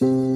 Cảm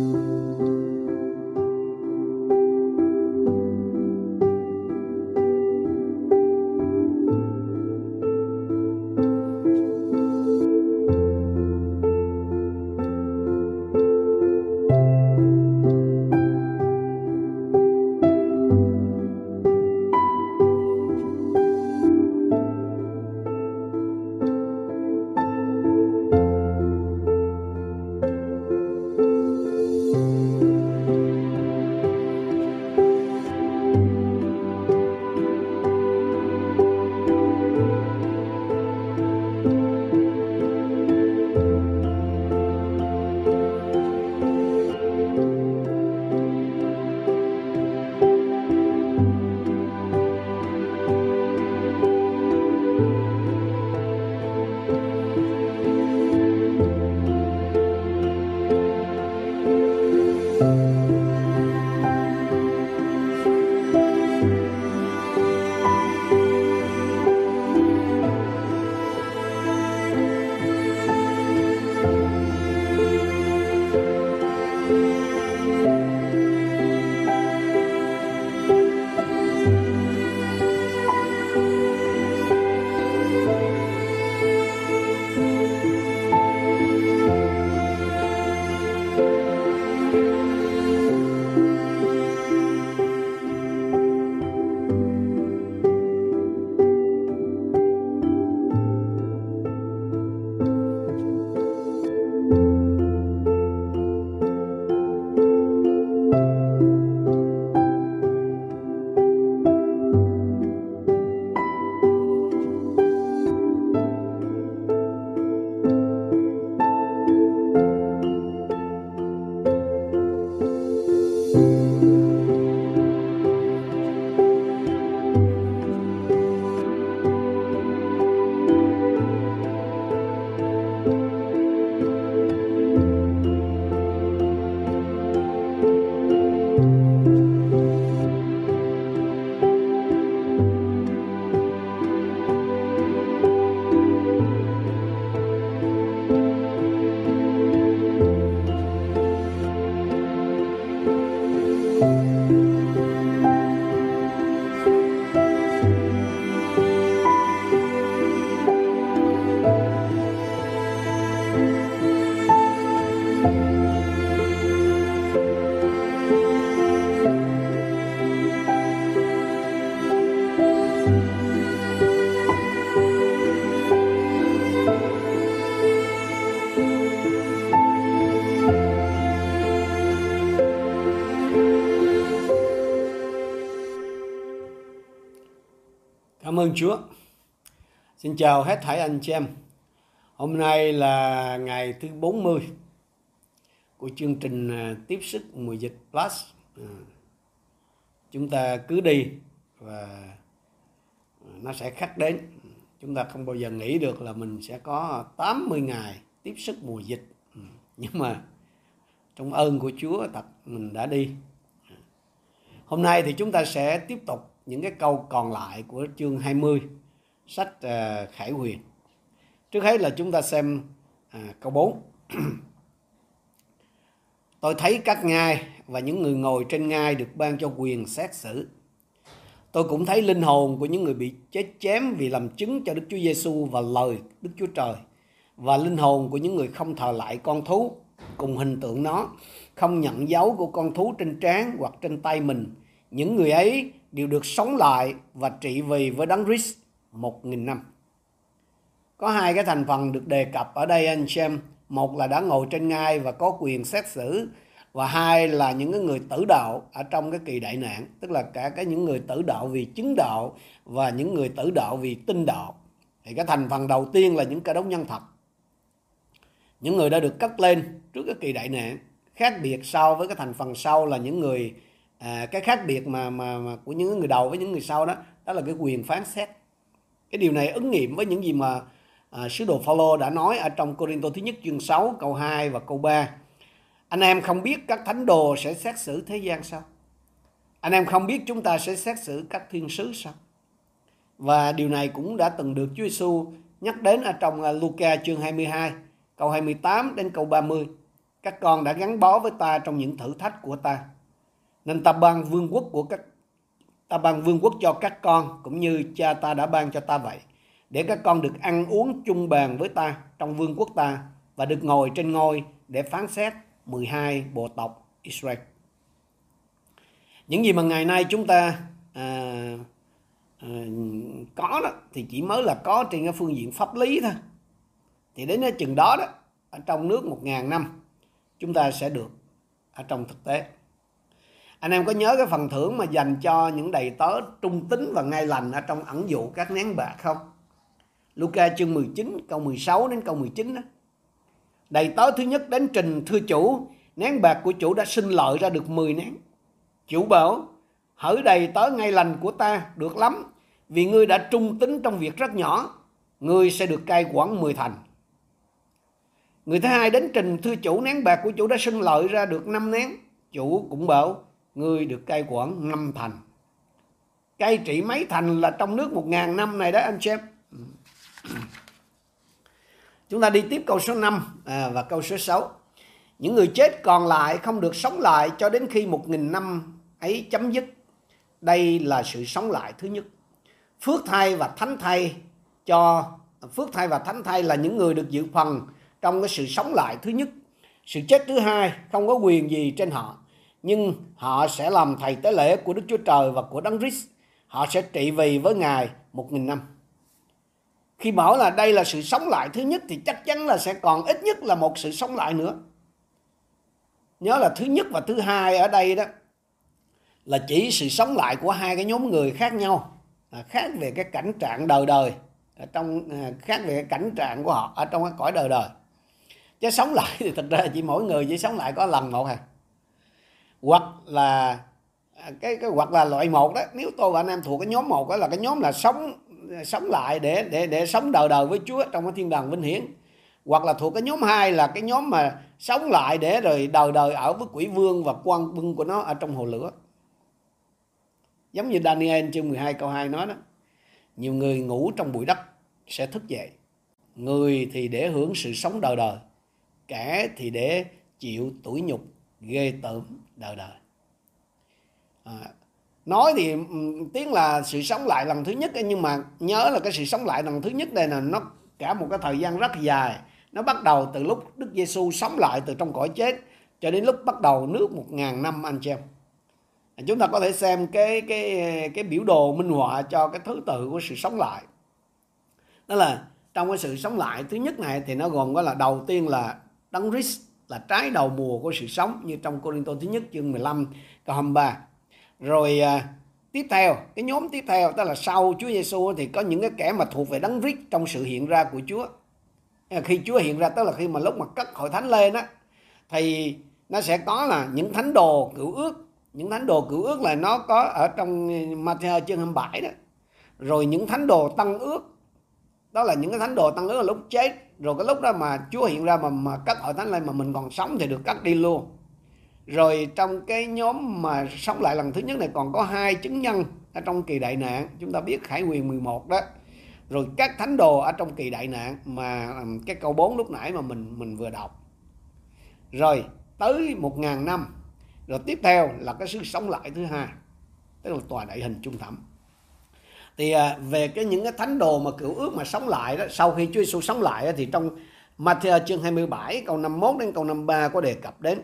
ơn Chúa. Xin chào hết thảy anh chị em. Hôm nay là ngày thứ 40 của chương trình à, tiếp sức mùa dịch Plus. À, chúng ta cứ đi và nó sẽ khắc đến. Chúng ta không bao giờ nghĩ được là mình sẽ có 80 ngày tiếp sức mùa dịch. Ừ, nhưng mà trong ơn của Chúa thật mình đã đi. À, hôm nay thì chúng ta sẽ tiếp tục những cái câu còn lại của chương 20 sách uh, Khải Huyền. Trước hết là chúng ta xem uh, câu 4. Tôi thấy các ngai và những người ngồi trên ngai được ban cho quyền xét xử. Tôi cũng thấy linh hồn của những người bị chết chém vì làm chứng cho Đức Chúa Giêsu và lời Đức Chúa Trời và linh hồn của những người không thờ lại con thú cùng hình tượng nó, không nhận dấu của con thú trên trán hoặc trên tay mình. Những người ấy đều được sống lại và trị vì với đấng Christ một nghìn năm. Có hai cái thành phần được đề cập ở đây, anh xem. Một là đã ngồi trên ngai và có quyền xét xử, và hai là những cái người tử đạo ở trong cái kỳ đại nạn, tức là cả cái những người tử đạo vì chứng đạo và những người tử đạo vì tin đạo thì cái thành phần đầu tiên là những cái đốc nhân thật những người đã được cất lên trước cái kỳ đại nạn, khác biệt so với cái thành phần sau là những người à, cái khác biệt mà, mà mà của những người đầu với những người sau đó đó là cái quyền phán xét. Cái điều này ứng nghiệm với những gì mà à, sứ đồ Phaolô đã nói ở trong Corinto thứ nhất chương 6 câu 2 và câu 3 anh em không biết các thánh đồ sẽ xét xử thế gian sao? Anh em không biết chúng ta sẽ xét xử các thiên sứ sao? Và điều này cũng đã từng được Chúa Giêsu nhắc đến ở trong à, Luca chương 22 câu 28 đến câu 30 các con đã gắn bó với ta trong những thử thách của ta. Nên ta ban vương quốc của các ta ban vương quốc cho các con cũng như cha ta đã ban cho ta vậy để các con được ăn uống chung bàn với ta trong vương quốc ta và được ngồi trên ngôi để phán xét 12 bộ tộc Israel. Những gì mà ngày nay chúng ta à, à, có đó thì chỉ mới là có trên cái phương diện pháp lý thôi. Thì đến cái chừng đó đó ở trong nước một ngàn năm chúng ta sẽ được ở trong thực tế. Anh em có nhớ cái phần thưởng mà dành cho những đầy tớ trung tính và ngay lành ở trong ẩn dụ các nén bạc không? Luca chương 19 câu 16 đến câu 19 đó. Đầy tớ thứ nhất đến trình thưa chủ, nén bạc của chủ đã sinh lợi ra được 10 nén. Chủ bảo, hỡi đầy tớ ngay lành của ta, được lắm, vì ngươi đã trung tính trong việc rất nhỏ, ngươi sẽ được cai quản 10 thành. Người thứ hai đến trình thưa chủ nén bạc của chủ đã sinh lợi ra được 5 nén. Chủ cũng bảo, ngươi được cai quản năm thành. Cai trị mấy thành là trong nước một ngàn năm này đó anh xem. Chúng ta đi tiếp câu số 5 à, và câu số 6. Những người chết còn lại không được sống lại cho đến khi một nghìn năm ấy chấm dứt. Đây là sự sống lại thứ nhất. Phước thay và thánh thay cho phước thay và thánh thay là những người được dự phần trong cái sự sống lại thứ nhất. Sự chết thứ hai không có quyền gì trên họ. Nhưng họ sẽ làm thầy tế lễ của Đức Chúa Trời và của Đấng Christ. Họ sẽ trị vì với Ngài một nghìn năm. Khi bảo là đây là sự sống lại thứ nhất thì chắc chắn là sẽ còn ít nhất là một sự sống lại nữa. Nhớ là thứ nhất và thứ hai ở đây đó là chỉ sự sống lại của hai cái nhóm người khác nhau à, khác về cái cảnh trạng đời đời ở trong à, khác về cái cảnh trạng của họ ở trong cái cõi đời đời. Chứ sống lại thì thật ra chỉ mỗi người chỉ sống lại có lần một à hoặc là à, cái, cái hoặc là loại một đó nếu tôi và anh em thuộc cái nhóm một đó là cái nhóm là sống sống lại để để để sống đời đời với Chúa trong cái thiên đàng vinh hiển. Hoặc là thuộc cái nhóm hai là cái nhóm mà sống lại để rồi đời đời ở với quỷ vương và quan bưng của nó ở trong hồ lửa. Giống như Daniel chương 12 câu 2 nói đó nhiều người ngủ trong bụi đất sẽ thức dậy người thì để hưởng sự sống đời đời kẻ thì để chịu tủi nhục ghê tởm đời đời. À, nói thì ừ, tiếng là sự sống lại lần thứ nhất nhưng mà nhớ là cái sự sống lại lần thứ nhất đây là nó cả một cái thời gian rất dài. Nó bắt đầu từ lúc Đức Giêsu sống lại từ trong cõi chết cho đến lúc bắt đầu nước một ngàn năm anh chị em. À, chúng ta có thể xem cái cái cái biểu đồ minh họa cho cái thứ tự của sự sống lại. Đó là trong cái sự sống lại thứ nhất này thì nó gồm có là đầu tiên là đấng Christ là trái đầu mùa của sự sống như trong Cô Tô thứ nhất chương 15 câu 23 rồi à, tiếp theo cái nhóm tiếp theo đó là sau Chúa Giêsu thì có những cái kẻ mà thuộc về đấng Christ trong sự hiện ra của Chúa. À, khi Chúa hiện ra tức là khi mà lúc mà cất hội thánh lên á thì nó sẽ có là những thánh đồ cựu ước. Những thánh đồ cựu ước là nó có ở trong Matthew chương 27 đó. Rồi những thánh đồ tăng ước đó là những cái thánh đồ tăng ước là lúc chết. Rồi cái lúc đó mà Chúa hiện ra mà mà cắt hội thánh lên mà mình còn sống thì được cắt đi luôn. Rồi trong cái nhóm mà sống lại lần thứ nhất này còn có hai chứng nhân ở trong kỳ đại nạn. Chúng ta biết khải quyền 11 đó. Rồi các thánh đồ ở trong kỳ đại nạn mà cái câu 4 lúc nãy mà mình mình vừa đọc. Rồi tới một ngàn năm. Rồi tiếp theo là cái sự sống lại thứ hai. Tức là tòa đại hình trung thẩm thì à, về cái những cái thánh đồ mà cựu ước mà sống lại đó sau khi Chúa Giêsu sống lại đó, thì trong Matthew chương 27 câu 51 đến câu 53 có đề cập đến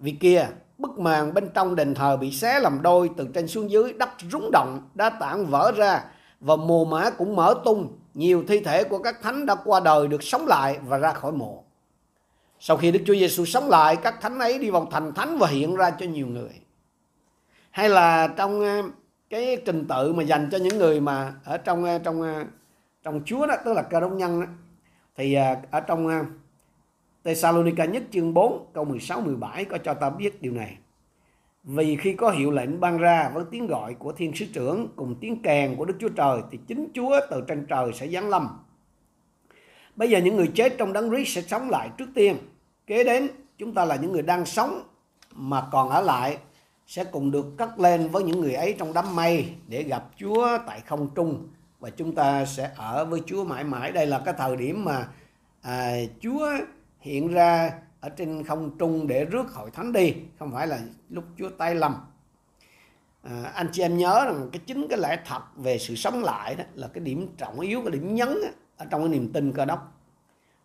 vì kia, bức màn bên trong đền thờ bị xé làm đôi từ trên xuống dưới, đất rúng động, đá tảng vỡ ra và mồ mã cũng mở tung. Nhiều thi thể của các thánh đã qua đời được sống lại và ra khỏi mộ. Sau khi Đức Chúa Giêsu sống lại, các thánh ấy đi vào thành thánh và hiện ra cho nhiều người. Hay là trong à, cái trình tự mà dành cho những người mà ở trong ờ, trong ờ, trong Chúa đó, tức là cơ đốc nhân đó, thì ờ, ở trong Thessalonica nhất chương 4 câu 16 17 có cho ta biết điều này. Vì khi có hiệu lệnh ban ra với tiếng gọi của thiên sứ trưởng cùng tiếng kèn của Đức Chúa Trời thì chính Chúa từ trên trời sẽ giáng lâm. Bây giờ những người chết trong đấng Christ sẽ sống lại trước tiên. Kế đến chúng ta là những người đang sống mà còn ở lại sẽ cùng được cất lên với những người ấy trong đám mây để gặp Chúa tại không trung và chúng ta sẽ ở với Chúa mãi mãi. Đây là cái thời điểm mà à, Chúa hiện ra ở trên không trung để rước hội thánh đi không phải là lúc Chúa tay lầm. à, anh chị em nhớ rằng cái chính cái lẽ thật về sự sống lại đó là cái điểm trọng yếu cái điểm nhấn đó, ở trong cái niềm tin cơ đốc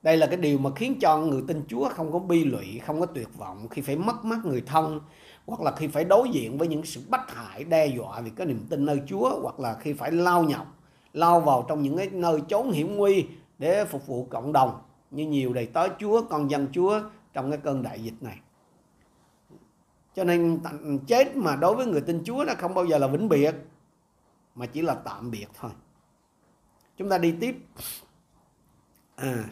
đây là cái điều mà khiến cho người tin Chúa không có bi lụy không có tuyệt vọng khi phải mất mát người thân hoặc là khi phải đối diện với những sự bất hại, đe dọa vì cái niềm tin nơi Chúa, hoặc là khi phải lao nhọc, lao vào trong những cái nơi chốn hiểm nguy để phục vụ cộng đồng. Như nhiều đầy tớ Chúa, con dân Chúa trong cái cơn đại dịch này. Cho nên chết mà đối với người tin Chúa nó không bao giờ là vĩnh biệt, mà chỉ là tạm biệt thôi. Chúng ta đi tiếp. À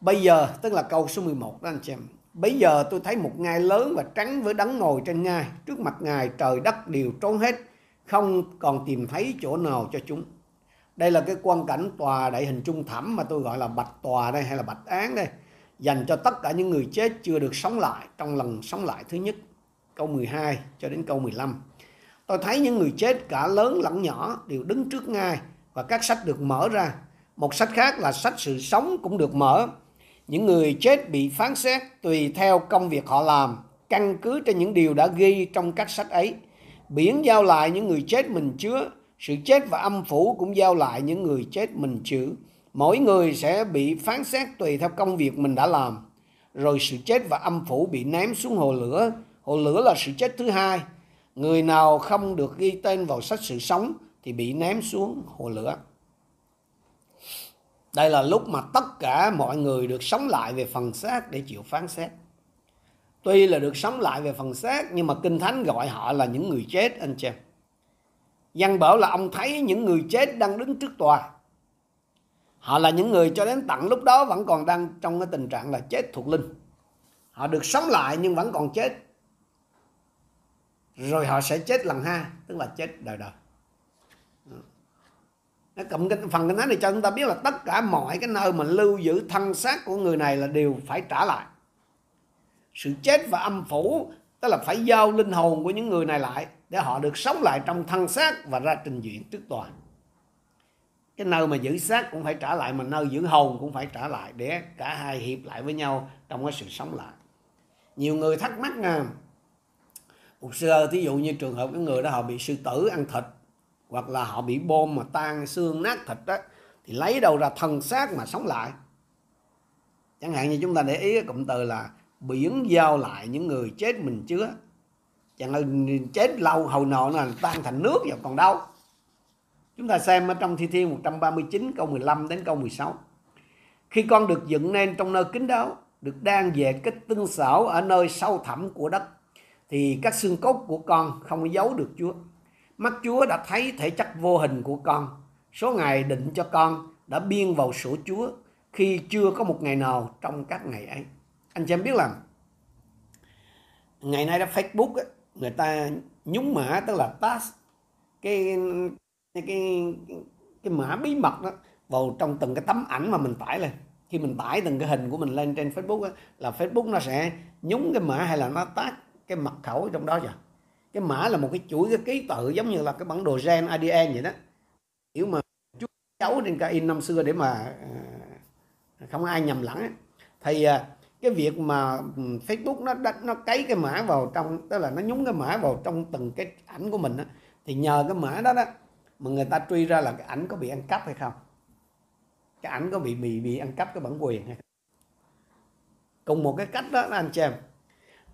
bây giờ, tức là câu số 11 đó, anh chị em bây giờ tôi thấy một ngai lớn và trắng với đấng ngồi trên ngai trước mặt ngài trời đất đều trốn hết, không còn tìm thấy chỗ nào cho chúng. Đây là cái quan cảnh tòa đại hình trung thẩm mà tôi gọi là bạch tòa đây, hay là bạch án đây, dành cho tất cả những người chết chưa được sống lại trong lần sống lại thứ nhất, câu 12 cho đến câu 15 tôi thấy những người chết cả lớn lẫn nhỏ đều đứng trước ngai và các sách được mở ra. Một sách khác là sách sự sống cũng được mở những người chết bị phán xét tùy theo công việc họ làm, căn cứ trên những điều đã ghi trong các sách ấy. Biển giao lại những người chết mình chứa, sự chết và âm phủ cũng giao lại những người chết mình chữ. Mỗi người sẽ bị phán xét tùy theo công việc mình đã làm. Rồi sự chết và âm phủ bị ném xuống hồ lửa. Hồ lửa là sự chết thứ hai. Người nào không được ghi tên vào sách sự sống thì bị ném xuống hồ lửa đây là lúc mà tất cả mọi người được sống lại về phần xác để chịu phán xét tuy là được sống lại về phần xác nhưng mà kinh thánh gọi họ là những người chết anh chị Giăng bảo là ông thấy những người chết đang đứng trước tòa. Họ là những người cho đến tận lúc đó vẫn còn đang trong cái tình trạng là chết thuộc linh. Họ được sống lại nhưng vẫn còn chết. Rồi họ sẽ chết lần hai, tức là chết đời đời. Nó cộng cái phần kinh thánh này cho chúng ta biết là tất cả mọi cái nơi mà lưu giữ thân xác của người này là đều phải trả lại. Sự chết và âm phủ, tức là phải giao linh hồn của những người này lại để họ được sống lại trong thân xác và ra trình diện trước tòa. Cái nơi mà giữ xác cũng phải trả lại mà nơi giữ hồn cũng phải trả lại để cả hai hiệp lại với nhau trong cái sự sống lại. Nhiều người thắc mắc nha. Một sơ thí dụ như trường hợp cái người đó họ bị sư tử ăn thịt hoặc là họ bị bom mà tan xương nát thịt đó thì lấy đâu ra thân xác mà sống lại. Chẳng hạn như chúng ta để ý cái cụm từ là biển giao lại những người chết mình chứa chẳng là chết lâu hầu nọ là tan thành nước rồi còn đâu? Chúng ta xem ở trong thi thiên 139 câu 15 đến câu 16 khi con được dựng nên trong nơi kín đáo, được đang về cái tinh xảo ở nơi sâu thẳm của đất, thì các xương cốt của con không giấu được Chúa mắt Chúa đã thấy thể chất vô hình của con. Số ngày định cho con đã biên vào sổ Chúa khi chưa có một ngày nào trong các ngày ấy. Anh chị em biết là ngày nay đó Facebook ấy, người ta nhúng mã tức là pass cái cái cái, cái mã bí mật đó vào trong từng cái tấm ảnh mà mình tải lên. Khi mình tải từng cái hình của mình lên trên Facebook đó, là Facebook nó sẽ nhúng cái mã hay là nó tag cái mật khẩu trong đó rồi cái mã là một cái chuỗi cái ký tự giống như là cái bản đồ gen ADN vậy đó. Kiểu mà chú cháu trên cái in năm xưa để mà à, không ai nhầm lẫn thì à, cái việc mà ừ, Facebook nó nó cấy cái mã vào trong tức là nó nhúng cái mã vào trong từng cái ảnh của mình đó, thì nhờ cái mã đó đó mà người ta truy ra là cái ảnh có bị ăn cắp hay không. Cái ảnh có bị bị bị ăn cắp cái bản quyền hay không. Cùng một cái cách đó anh chị em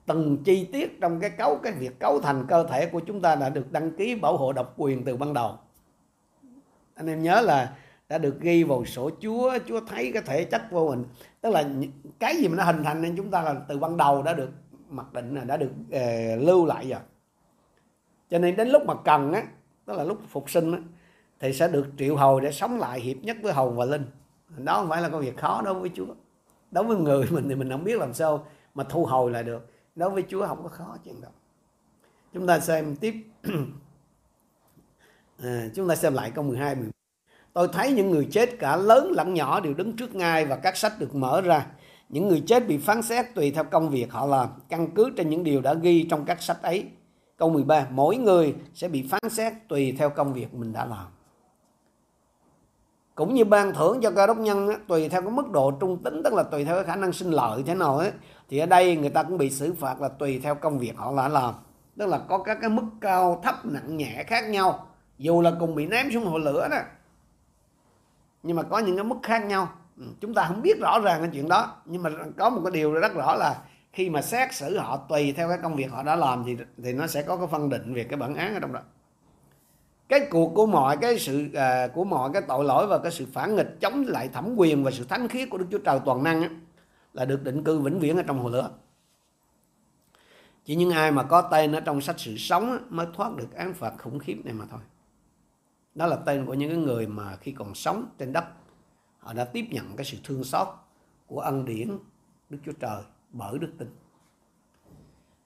từng chi tiết trong cái cấu cái việc cấu thành cơ thể của chúng ta đã được đăng ký bảo hộ độc quyền từ ban đầu. Anh em nhớ là đã được ghi vào sổ Chúa Chúa thấy cái thể chất vô hình tức là cái gì mà nó hình thành nên chúng ta là từ ban đầu đã được mặc định là đã được uh, lưu lại rồi. Cho nên đến lúc mà cần á tức là lúc phục sinh á thì sẽ được triệu hồi để sống lại hiệp nhất với hồn và linh. Đó không phải là công việc khó đối với Chúa. Đối với người mình thì mình không biết làm sao mà thu hồi lại được đối với Chúa không có khó chuyện đâu chúng ta xem tiếp à, chúng ta xem lại câu 12 13 Tôi thấy những người chết cả lớn lẫn nhỏ đều đứng trước ngai và các sách được mở ra. Những người chết bị phán xét tùy theo công việc họ làm, căn cứ trên những điều đã ghi trong các sách ấy. Câu 13, mỗi người sẽ bị phán xét tùy theo công việc mình đã làm. cũng như ban thưởng cho cơ đốc nhân á, tùy theo cái mức độ trung tính tức là tùy theo cái khả năng sinh lợi thế nào ấy thì ở đây người ta cũng bị xử phạt là tùy theo công việc họ đã làm. Tức là có các cái mức cao thấp nặng nhẹ khác nhau. Dù là cùng bị ném xuống hồ lửa đó nhưng mà có những cái mức khác nhau. Ừ, chúng ta không biết rõ ràng cái chuyện đó nhưng mà có một cái điều rất rõ là khi mà xét xử họ tùy theo cái công việc họ đã làm thì thì nó sẽ có cái phân định về cái bản án ở trong đó. Cái cuộc của mọi cái sự à, của mọi cái tội lỗi và cái sự phản nghịch chống lại thẩm quyền và sự thánh khiết của Đức Chúa Trời toàn năng ấy, là được định cư vĩnh viễn ở trong hồ lửa. Chỉ những ai mà có tên ở trong sách sự sống mới thoát được án phạt khủng khiếp này mà thôi. Đó là tên của những cái người mà khi còn sống trên đất, họ đã tiếp nhận cái sự thương xót của ân điển, Đức Chúa Trời bởi đức tin.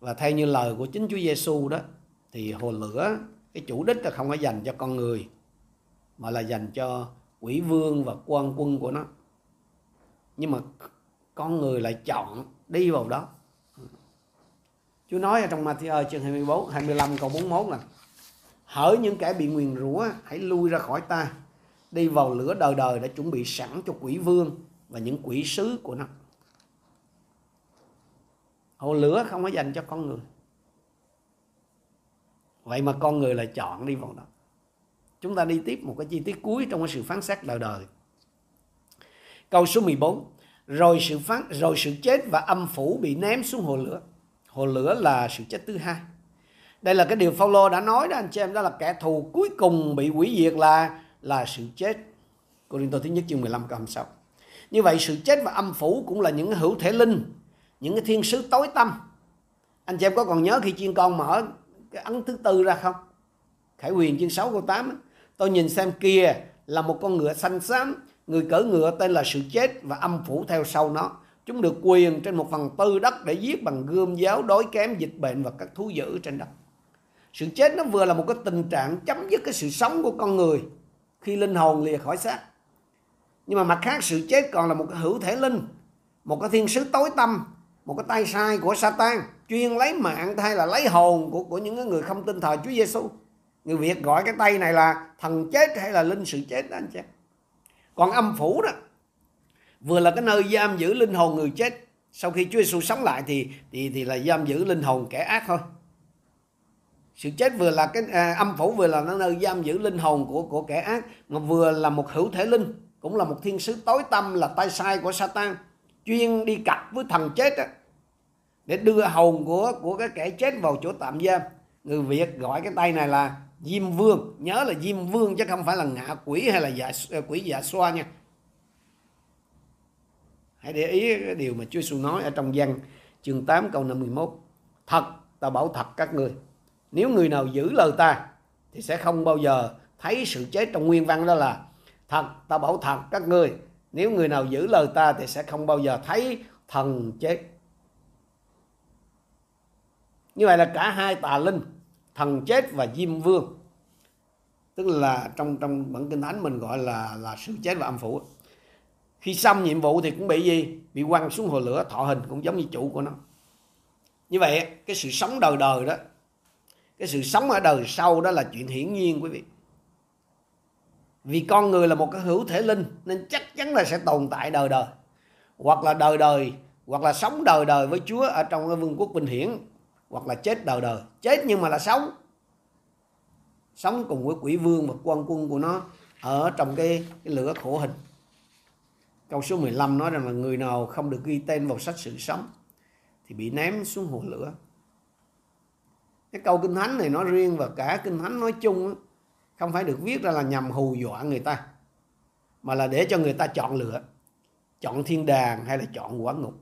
Và theo như lời của chính Chúa Giêsu đó, thì hồ lửa, cái chủ đích là không phải dành cho con người, mà là dành cho quỷ vương và quan quân của nó. Nhưng mà con người lại chọn đi vào đó. Chúa nói ở trong Matthew ờ, chương 24 25 câu 41 là hỡi những kẻ bị nguyền rủa, hãy lui ra khỏi ta. Đi vào lửa đời đời đã chuẩn bị sẵn cho quỷ vương và những quỷ sứ của nó. Hồ lửa không có dành cho con người. Vậy mà con người lại chọn đi vào đó. Chúng ta đi tiếp một cái chi tiết cuối trong cái sự phán xét đời đời. Câu số 14 rồi sự phán, rồi sự chết và âm phủ bị ném xuống hồ lửa. Hồ lửa là sự chết thứ hai. Đây là cái điều Phaolô đã nói đó, anh chị em. Đó là kẻ thù cuối cùng bị hủy diệt là là sự chết. Cô-rin-tô thứ nhất chương 15 câu 26 như vậy sự chết và âm phủ cũng là những hữu thể linh, những cái thiên sứ tối tâm anh chị em có còn nhớ khi chiên con mở cái ấn thứ tư ra không? Khải quyền chương 6 câu 8 tôi nhìn xem kia là một con ngựa xanh xám người cỡ ngựa tên là sự chết và âm phủ theo sau nó. Chúng được quyền trên một phần tư đất để giết bằng gươm giáo, đói kém, dịch bệnh và các thú dữ trên đất. Sự chết nó vừa là một cái tình trạng chấm dứt cái sự sống của con người khi linh hồn lìa khỏi xác. Nhưng mà mặt khác, sự chết còn là một cái hữu thể linh, một cái thiên sứ tối tâm, một cái tay sai của Satan, chuyên lấy mạng hay là lấy hồn của của những người không tin thờ Chúa Giêsu người Việt gọi cái tay này là thần chết hay là linh sự chết đó, anh chị còn âm phủ đó vừa là cái nơi giam giữ linh hồn người chết sau khi Chúa Giêsu sống lại thì thì thì là giam giữ linh hồn kẻ ác thôi. Sự chết vừa là cái à, âm phủ vừa là nơi giam giữ linh hồn của của kẻ ác mà vừa là một hữu thể linh cũng là một thiên sứ tối tâm là tay sai của Satan chuyên đi cặp với thần chết đó, để đưa hồn của của cái kẻ chết vào chỗ tạm giam. Người Việt gọi cái tay này là Diêm Vương. Nhớ là Diêm Vương chứ không phải là ngạ quỷ hay là dạ, ờ, quỷ dạ xoa nha. Hãy để ý cái điều mà Chúa Giêsu nói ở trong văn chương 8 câu 51 thật ta bảo thật các người nếu người nào giữ lời ta thì sẽ không bao giờ thấy sự chết trong nguyên văn đó là thật ta bảo thật các người. nếu người nào giữ lời ta thì sẽ không bao giờ thấy thần chết. Như vậy là cả hai tà linh thần chết và diêm vương. Tức là trong trong bản kinh thánh mình gọi là là sự chết và âm phủ. Khi xong nhiệm vụ thì cũng bị gì? Bị quăng xuống hồ lửa, thọ hình cũng giống như chủ của nó. Như vậy, cái sự sống đời đời đó, cái sự sống ở đời sau đó là chuyện hiển nhiên, quý vị. Vì con người là một cái hữu thể linh, nên chắc chắn là sẽ tồn tại đời đời. Hoặc là đời đời, hoặc là sống đời đời với Chúa ở trong cái vương quốc bình hiển hoặc là chết đời đời. Chết nhưng mà là sống. Sống cùng với quỷ vương và quan quân của nó ở trong cái, cái lửa khổ hình. Câu số 15 nói rằng là người nào không được ghi tên vào sách sự sống thì bị ném xuống hồ lửa. Cái câu kinh thánh này nói riêng và cả kinh thánh nói chung không phải được viết ra là nhằm hù dọa người ta mà là để cho người ta chọn lựa chọn thiên đàng hay là chọn quả ngục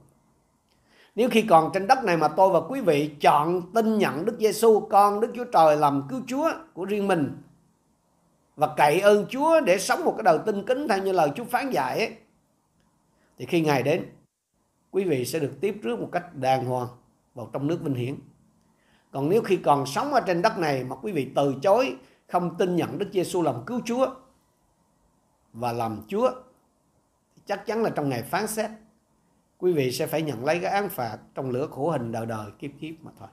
nếu khi còn trên đất này mà tôi và quý vị chọn tin nhận Đức Giêsu con Đức Chúa Trời làm cứu Chúa của riêng mình và cậy ơn Chúa để sống một cái đời tinh kính theo như lời Chúa phán dạy ấy, thì khi ngày đến quý vị sẽ được tiếp rước một cách đàng hoàng vào trong nước vinh hiển. Còn nếu khi còn sống ở trên đất này mà quý vị từ chối không tin nhận Đức Giêsu làm cứu Chúa và làm Chúa chắc chắn là trong ngày phán xét quý vị sẽ phải nhận lấy cái án phạt trong lửa khổ hình đời đời, kiếp kiếp mà thôi.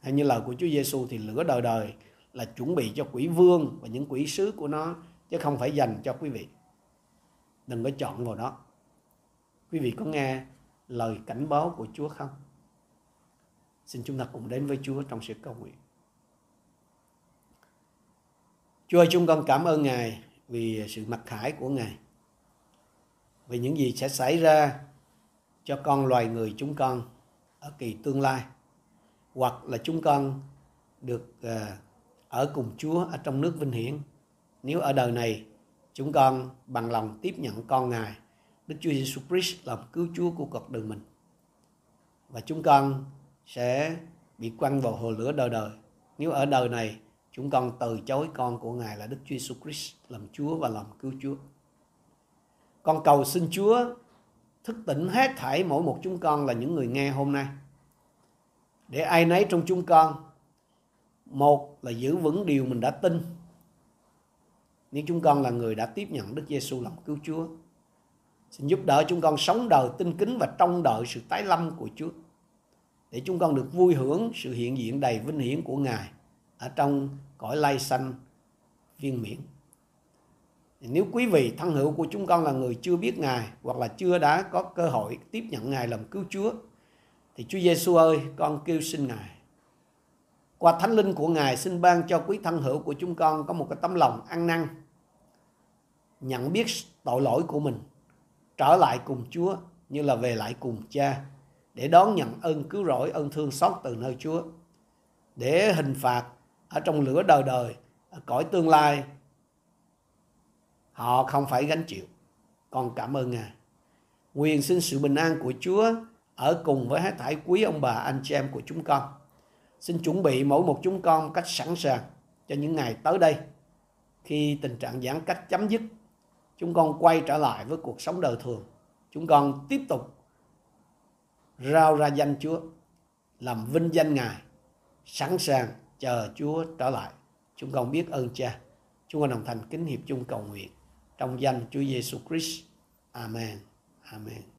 Hay như lời của Chúa Giêsu thì lửa đời đời là chuẩn bị cho quỷ vương và những quỷ sứ của nó, chứ không phải dành cho quý vị. Đừng có chọn vào đó. Quý vị có nghe lời cảnh báo của Chúa không? Xin chúng ta cùng đến với Chúa trong sự cầu nguyện. Chúa ơi, chúng con cảm ơn Ngài vì sự mặc khải của Ngài về những gì sẽ xảy ra cho con loài người chúng con ở kỳ tương lai, hoặc là chúng con được à, ở cùng Chúa ở trong nước vinh hiển. Nếu ở đời này, chúng con bằng lòng tiếp nhận con Ngài, Đức Chúa Giêsu Christ làm cứu Chúa của cuộc đời mình. Và chúng con sẽ bị quăng vào hồ lửa đời đời. Nếu ở đời này, chúng con từ chối con của Ngài là Đức Chúa Giêsu Christ làm Chúa và làm cứu Chúa con cầu xin Chúa thức tỉnh hết thảy mỗi một chúng con là những người nghe hôm nay. Để ai nấy trong chúng con, một là giữ vững điều mình đã tin. Nếu chúng con là người đã tiếp nhận Đức Giêsu làm cứu Chúa. Xin giúp đỡ chúng con sống đời tinh kính và trông đợi sự tái lâm của Chúa. Để chúng con được vui hưởng sự hiện diện đầy vinh hiển của Ngài ở trong cõi lai xanh viên miệng nếu quý vị thân hữu của chúng con là người chưa biết Ngài hoặc là chưa đã có cơ hội tiếp nhận Ngài làm cứu Chúa thì Chúa Giêsu ơi, con kêu xin Ngài. Qua thánh linh của Ngài xin ban cho quý thân hữu của chúng con có một cái tấm lòng ăn năn, nhận biết tội lỗi của mình, trở lại cùng Chúa như là về lại cùng Cha để đón nhận ơn cứu rỗi, ơn thương xót từ nơi Chúa. Để hình phạt ở trong lửa đời đời, ở cõi tương lai họ không phải gánh chịu. Con cảm ơn Ngài. nguyện xin sự bình an của Chúa ở cùng với hết thảy quý ông bà anh chị em của chúng con. Xin chuẩn bị mỗi một chúng con cách sẵn sàng cho những ngày tới đây. Khi tình trạng giãn cách chấm dứt, chúng con quay trở lại với cuộc sống đời thường. Chúng con tiếp tục rao ra danh Chúa, làm vinh danh Ngài, sẵn sàng chờ Chúa trở lại. Chúng con biết ơn Cha. Chúng con đồng thành kính hiệp chung cầu nguyện trong danh Chúa Giêsu Christ. Amen. Amen.